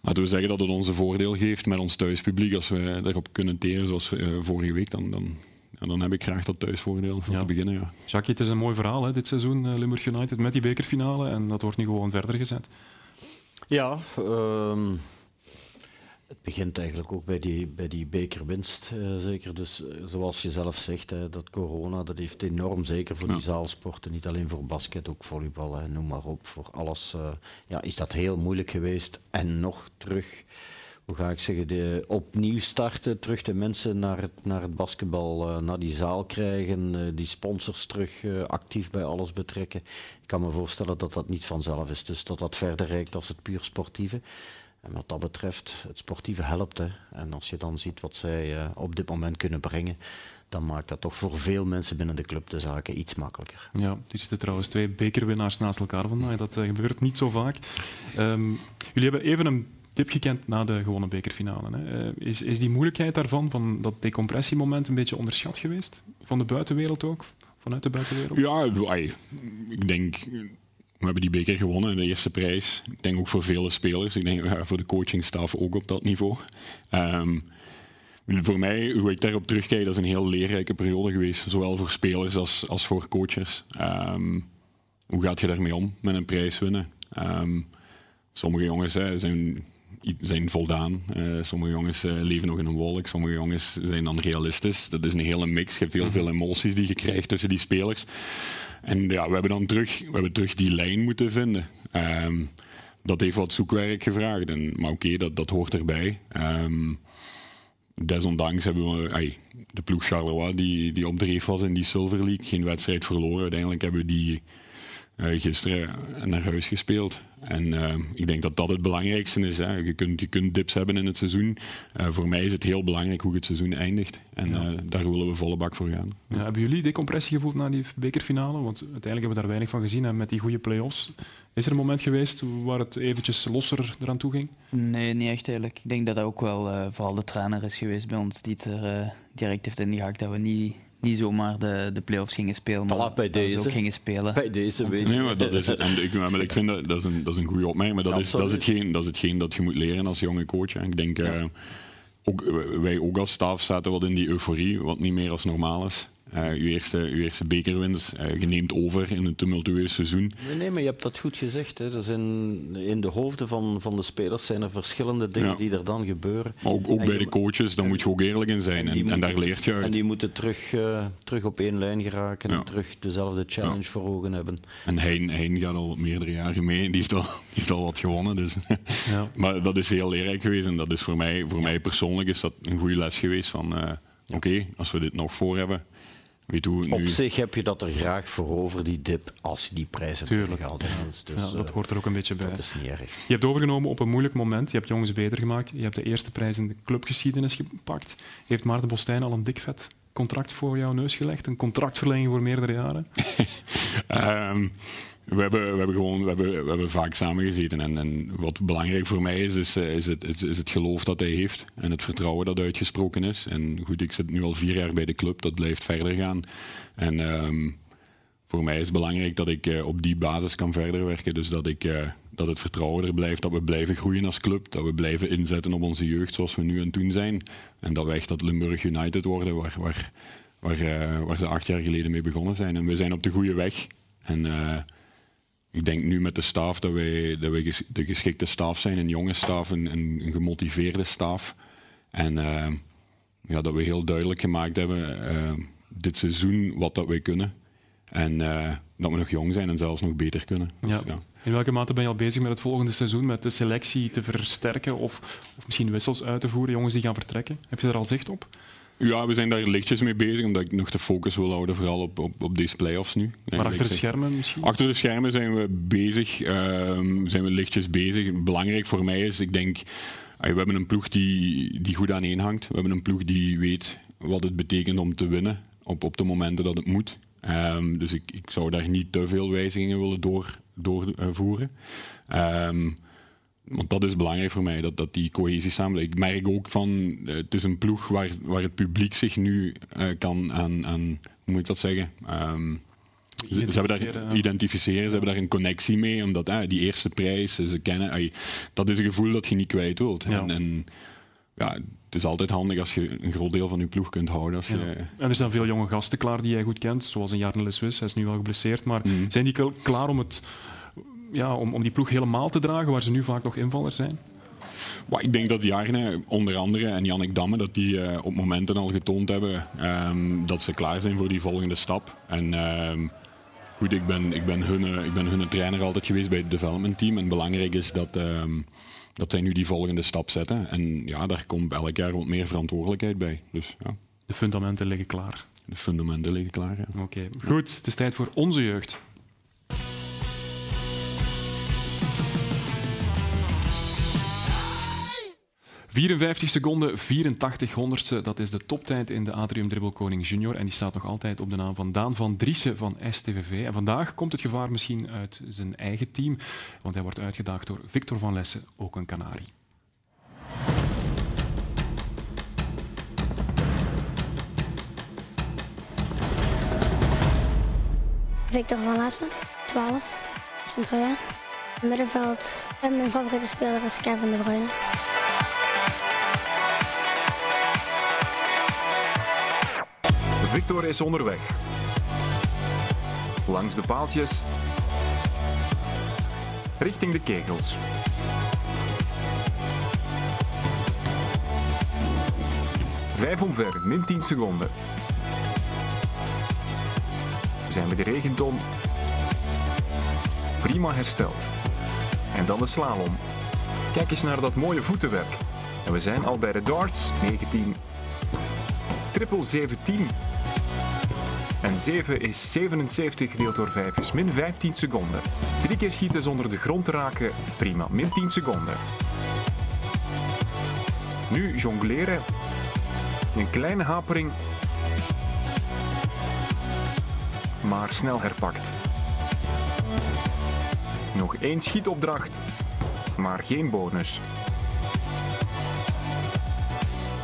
laten we zeggen dat het ons een voordeel geeft met ons thuispubliek. Als we daarop kunnen teren, zoals uh, vorige week, dan, dan en dan heb ik graag dat thuisvoordeel voor ja. te beginnen. Ja. Jackie, het is een mooi verhaal hè, dit seizoen, uh, Limburg United met die bekerfinale. En dat wordt nu gewoon verder gezet. Ja, um, Het begint eigenlijk ook bij die, bij die bekerwinst, uh, zeker. Dus uh, zoals je zelf zegt, hè, dat corona dat heeft enorm, zeker voor die zaalsporten, niet alleen voor basket, ook volleybal, hè, noem maar op. Voor alles uh, ja, is dat heel moeilijk geweest. En nog terug, hoe ga ik zeggen, de, opnieuw starten, terug de mensen naar het, naar het basketbal, naar die zaal krijgen, die sponsors terug actief bij alles betrekken. Ik kan me voorstellen dat dat niet vanzelf is, dus dat dat verder reikt als het puur sportieve. En wat dat betreft, het sportieve helpt. Hè. En als je dan ziet wat zij op dit moment kunnen brengen, dan maakt dat toch voor veel mensen binnen de club de zaken iets makkelijker. Ja, er zitten trouwens twee bekerwinnaars naast elkaar vandaag. Dat gebeurt niet zo vaak. Um, jullie hebben even een tip gekend na de gewonnen bekerfinale. Hè. Uh, is, is die moeilijkheid daarvan, van dat decompressiemoment, een beetje onderschat geweest? Van de buitenwereld ook? Vanuit de buitenwereld? Ja, ik denk we hebben die beker gewonnen, de eerste prijs. Ik denk ook voor vele spelers. Ik denk voor de coachingstaf ook op dat niveau. Um, voor mij, hoe ik daarop terugkijk, dat is een heel leerrijke periode geweest. Zowel voor spelers als, als voor coaches. Um, hoe gaat je daarmee om met een prijs winnen? Um, sommige jongens zijn, zijn voldaan. Uh, sommige jongens uh, leven nog in een wolk. Sommige jongens zijn dan realistisch. Dat is een hele mix. Je hebt heel veel emoties die je krijgt tussen die spelers. En ja, we hebben dan terug, we hebben terug die lijn moeten vinden. Um, dat heeft wat zoekwerk gevraagd. En, maar oké, okay, dat, dat hoort erbij. Um, desondanks hebben we ay, de ploeg Charleroi die, die op dreef was in die Silver League. Geen wedstrijd verloren. Uiteindelijk hebben we die uh, gisteren naar huis gespeeld. En uh, ik denk dat dat het belangrijkste is. Hè. Je, kunt, je kunt dips hebben in het seizoen. Uh, voor mij is het heel belangrijk hoe het seizoen eindigt. En ja. daar willen we volle bak voor gaan. Ja, hebben jullie decompressie gevoeld na die bekerfinale? Want uiteindelijk hebben we daar weinig van gezien. En met die goede play-offs. Is er een moment geweest waar het eventjes losser eraan toe ging? Nee, niet echt eigenlijk. Ik denk dat dat ook wel vooral de trainer is geweest bij ons die het er direct heeft ingehakt. Dat we niet niet zomaar de, de play-offs gingen spelen, maar voilà, bij deze. ook gingen spelen. Bij deze weet Nee, maar dat is, en ik, maar ik vind dat, dat, is een, dat is een goede opmerking, maar dat, is, dat, is hetgeen, dat is hetgeen dat je moet leren als jonge coach. En ik denk, ja. uh, ook, wij ook als staf zaten wat in die euforie, wat niet meer als normaal is. Uh, uw, eerste, uw eerste bekerwinst, uh, je neemt over in een tumultueus seizoen. Nee, nee, maar je hebt dat goed gezegd. Hè. Er zijn, in de hoofden van, van de spelers zijn er verschillende dingen ja. die er dan gebeuren. Maar ook, ook bij je, de coaches, daar moet je ook eerlijk in zijn. En, en, en daar leert je uit. En die moeten terug, uh, terug op één lijn geraken ja. en terug dezelfde challenge ja. voor ogen hebben. En Hein, hein gaat al meerdere jaren mee, die heeft al, die heeft al wat gewonnen. Dus. maar dat is heel leerrijk geweest en dat is voor mij, voor mij persoonlijk is dat een goede les geweest van oké, okay, als we dit nog voor hebben, Nu... Op zich heb je dat er graag voor over, die dip, als je die prijzen haalt. Dus, ja, dat hoort er ook een beetje bij. Dat is niet erg. Je hebt overgenomen op een moeilijk moment. Je hebt jongens beter gemaakt. Je hebt de eerste prijs in de clubgeschiedenis gepakt. Heeft Maarten Bostijn al een dik vet contract voor jouw neus gelegd? Een contractverlenging voor meerdere jaren? um, we hebben, we hebben gewoon we hebben, we hebben vaak samengezeten. En, en wat belangrijk voor mij is, is, is, het, is, het geloof dat hij heeft. En het vertrouwen dat uitgesproken is. En goed, ik zit nu al vier jaar bij de club. Dat blijft verder gaan. En um, voor mij is het belangrijk dat ik uh, op die basis kan verder werken. Dus dat, ik, uh, dat het vertrouwen er blijft. Dat we blijven groeien als club. Dat we blijven inzetten op onze jeugd zoals we nu en toen zijn. En dat we echt dat Limburg United worden waar, waar, waar, waar ze acht jaar geleden mee begonnen zijn. En we zijn op de goede weg. En ik denk nu met de staf dat wij, dat wij de geschikte staf zijn, een jonge staf, een, een gemotiveerde staf. En uh, ja, dat we heel duidelijk gemaakt hebben uh, dit seizoen wat dat wij kunnen. En uh, dat we nog jong zijn en zelfs nog beter kunnen. Ja. Dus, ja. In welke mate ben je al bezig met het volgende seizoen, met de selectie te versterken of, of misschien wissels uit te voeren, jongens die gaan vertrekken? Heb je daar al zicht op? Ja, we zijn daar lichtjes mee bezig, omdat ik nog de focus wil houden, vooral op, op, op deze play-offs nu. Maar achter de schermen misschien? Achter de schermen zijn we bezig, uh, zijn we lichtjes bezig. Belangrijk voor mij is, ik denk, we hebben een ploeg die, die goed aan hangt. We hebben een ploeg die weet wat het betekent om te winnen op, op de momenten dat het moet. Um, dus ik, ik zou daar niet te veel wijzigingen willen door, doorvoeren. Um, want dat is belangrijk voor mij, dat, dat die cohesie samenleving. Ik merk ook van, uh, het is een ploeg waar, waar het publiek zich nu uh, kan aan, aan, hoe moet ik dat zeggen? Um, ze, ze, hebben daar identificeren, ze hebben daar een connectie mee, omdat uh, die eerste prijs, ze kennen, dat is een gevoel dat je niet kwijt wilt. Ja. En, en, ja, het is altijd handig als je een groot deel van je ploeg kunt houden. Als ja. je, en er zijn veel jonge gasten klaar die jij goed kent, zoals een Jarne Leswis, hij is nu wel geblesseerd, maar mm. zijn die klaar om het ja, om, om die ploeg helemaal te dragen, waar ze nu vaak nog invallers zijn? Maar ik denk dat Jarne, onder andere, en Jannik Damme, dat die eh, op momenten al getoond hebben ehm, dat ze klaar zijn voor die volgende stap. En ehm, goed, ik ben, ik, ben hun, eh, ik ben hun trainer altijd geweest bij het development team. En belangrijk is dat, ehm, dat zij nu die volgende stap zetten. En ja, daar komt elk jaar wat meer verantwoordelijkheid bij. Dus, ja. De fundamenten liggen klaar. De fundamenten liggen klaar, ja. Oké, goed. Het is tijd voor onze jeugd. ...54 seconden, 84 honderdste. Dat is de toptijd in de Atrium Dribbel Koning Junior. En die staat nog altijd op de naam van Daan van Driessen van STVV. En vandaag komt het gevaar misschien uit zijn eigen team. Want hij wordt uitgedaagd door Victor van Lessen, ook een Canari. Victor van Lassen, 12, Centraal. Middenveld. En mijn favoriete speler is Kevin De Bruyne. Victor is onderweg. Langs de paaltjes. Richting de kegels. Vijf omver, min 10 seconden. We zijn bij de regenton. Prima hersteld. En dan de slalom. Kijk eens naar dat mooie voetenwerk. En we zijn al bij de darts, 19. Triple 17. En 7 is 77 gedeeld door 5 is min 15 seconden. Drie keer schieten zonder de grond te raken, prima, min 10 seconden. Nu jongleren. Een kleine hapering. Maar snel herpakt. Nog één schietopdracht, maar geen bonus.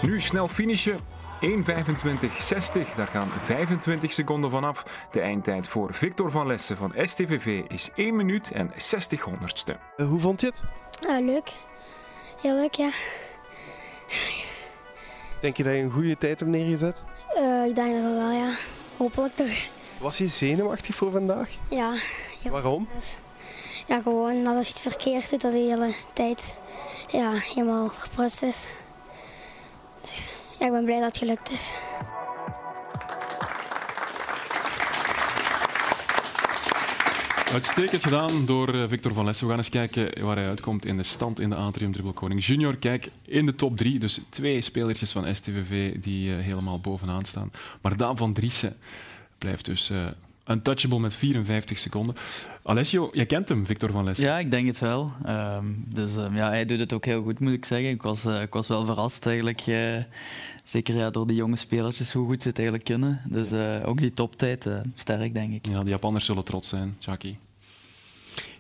Nu snel finishen 1.25.60, daar gaan 25 seconden vanaf. De eindtijd voor Victor van Lessen van STVV is 1 minuut en 60 honderdste. hoe vond je het? Ah, leuk. Heel leuk, ja. Denk je dat je een goede tijd hebt neergezet? Eh, ik denk dat wel, ja. Hopelijk toch. Was je zenuwachtig voor vandaag? Ja. ja. Waarom? Ja, gewoon dat als je iets verkeerd doet, dat de hele tijd ja, helemaal verprutst is. Dus ja, ik ben blij dat het gelukt is. Uitstekend gedaan door eh, Victor van Lessen. We gaan eens kijken waar hij uitkomt in de stand in de Atrium Dribbel Koning Junior. Kijk, in de top drie, dus twee spelertjes van STVV die uh, helemaal bovenaan staan. Maar Daan van Driessen blijft dus uh, untouchable met 54 seconden. Alessio, jij kent hem, Victor van Lessen. Ja, ik denk het wel. Um, dus um, ja, hij doet het ook heel goed, moet ik zeggen. Ik was, uh, ik was wel verrast eigenlijk. Uh, zeker ja, door die jonge spelertjes, hoe goed ze het eigenlijk kunnen. Dus uh, ook die toptijd, sterk denk ik. Ja, de Japanners zullen trots zijn, Jackie.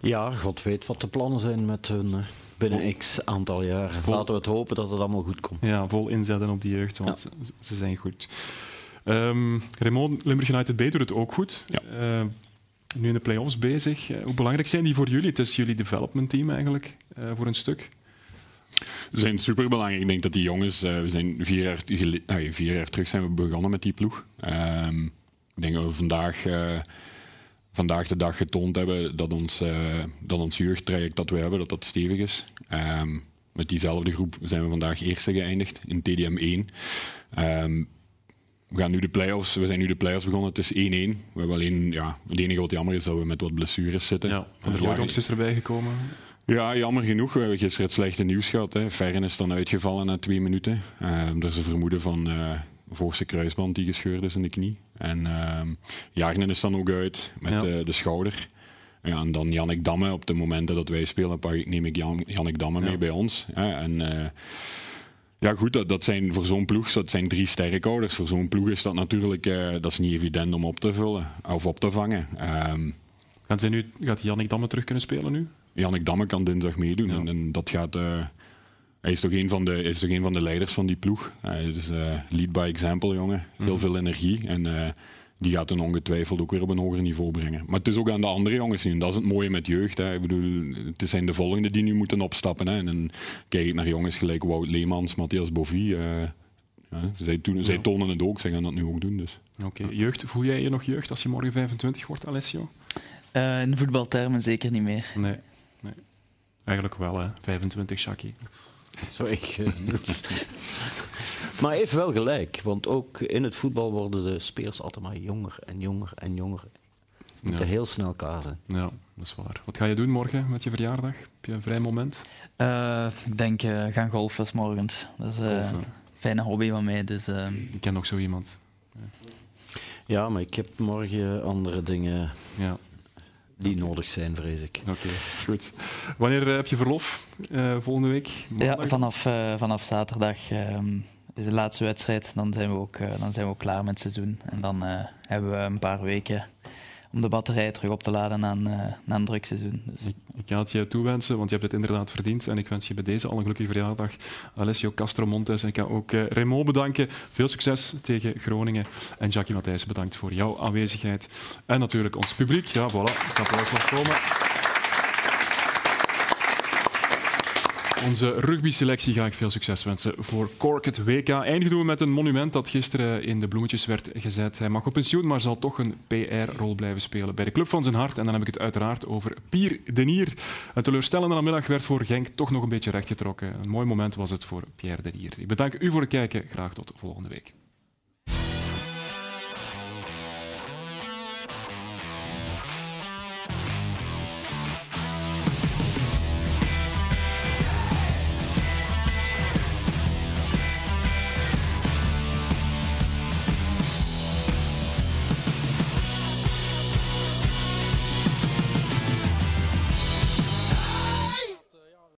Ja, God weet wat de plannen zijn met hun binnen x aantal jaar. Vol... Laten we het hopen dat het allemaal goed komt. Ja, vol inzetten op die jeugd, want ja. ze, ze zijn goed. Um, Raymond, Limburg United B doet het ook goed. Ja. Uh, nu in de play-offs bezig. Uh, hoe belangrijk zijn die voor jullie? Het is jullie development team eigenlijk, uh, voor een stuk. Ze zijn superbelangrijk. Ik denk dat die jongens, we zijn vier jaar, uh, vier jaar terug zijn we begonnen met die ploeg. Um, ik denk dat we vandaag, vandaag de dag getoond hebben dat ons, dat ons jeugdtraject dat we hebben, dat dat stevig is. Um, met diezelfde groep zijn we vandaag eerste geëindigd in TDM 1. Um, we, gaan nu de play-offs, we zijn nu de play-offs begonnen. Het is 1-1. We hebben alleen, ja, het enige wat jammer is dat we met wat blessures zitten. Ja, van der Looijans is erbij gekomen. Ja, jammer genoeg. We hebben gisteren het slechte nieuws gehad. Hè. Ferren is dan uitgevallen na twee minuten. Uh, er is een vermoeden van uh, voorste kruisband die gescheurd is in de knie. En uh, Jarnen is dan ook uit met ja. de, de schouder. Ja, en dan Jannik Damme. Op de momenten dat wij spelen, neem ik Jan, Jannik Damme ja. mee bij ons. En ja, goed, dat, dat zijn voor zo'n ploeg dat zijn drie sterrenkouders. Voor zo'n ploeg is dat natuurlijk uh, dat is niet evident om op te vullen of op te vangen. Um, Gaan zij nu, gaat Jannik Damme terug kunnen spelen nu? Jannik Damme kan dinsdag meedoen. Ja. En, en, dat gaat. Uh, hij is toch een van de, is toch een van de leiders van die ploeg. Hij is uh, lead by example, jongen. Heel mm -hmm. veel energie. En die gaat hem ongetwijfeld ook weer op een hoger niveau brengen. Maar het is ook aan de andere jongens nu. Dat is het mooie met jeugd. Hè. Ik bedoel, het zijn de volgende die nu moeten opstappen. Hè. En dan kijk ik naar jongens gelijk Wout Leemans, Matthias Bovie. Uh, ja, zij, toen, ja. zij tonen het ook, zij gaan dat nu ook doen. Dus. Oké, okay. jeugd. Voel jij je nog jeugd als je morgen 25 wordt, Alessio? Uh, in voetbaltermen zeker niet meer. Nee, nee. eigenlijk wel, hè. 25, Shaki. Zo ik. eh, maar hij heeft wel gelijk, want ook in het voetbal worden de spelers altijd maar jonger en jonger en jonger. Ze moeten Ja. heel snel klaar zijn. Ja, dat is waar. Wat ga je doen morgen met je verjaardag? Heb je een vrij moment? Eh, ik denk eh, gaan golfen 's morgens. Dat is eh, een fijne hobby van mij. Dus, Ik ken nog zo iemand. Ja, maar ik heb morgen andere dingen Ja. Die nodig zijn, vrees ik. Oké, goed. Wanneer eh, heb je verlof? Eh, volgende week? ja, vanaf, eh, vanaf zaterdag ehm, is de laatste wedstrijd. Dan zijn, we ook, dan zijn we ook klaar met het seizoen. En dan eh, hebben we een paar weken om de batterij terug op te laden na een, eh, na een druk seizoen. Dus. Ik ga het je toewensen, want je hebt het inderdaad verdiend. En ik wens je bij deze al een gelukkige verjaardag. Alessio Castro Montes. En ik ga ook eh, Raymond bedanken. Veel succes tegen Groningen. En Jackie Matthijs, bedankt voor jouw aanwezigheid. En natuurlijk ons publiek. Ja, voilà. Het applaus mag komen. Onze rugby-selectie ga ik veel succes wensen voor Cork het WK. Eindigen we met een monument dat gisteren in de bloemetjes werd gezet. Hij mag op pensioen, maar zal toch een PR-rol blijven spelen bij de club van zijn hart. En dan heb ik het uiteraard over Pier Denier. Een teleurstellende namiddag werd voor Genk toch nog een beetje rechtgetrokken. Een mooi moment was het voor Pierre Denier. Ik bedank u voor het kijken. Graag tot volgende week.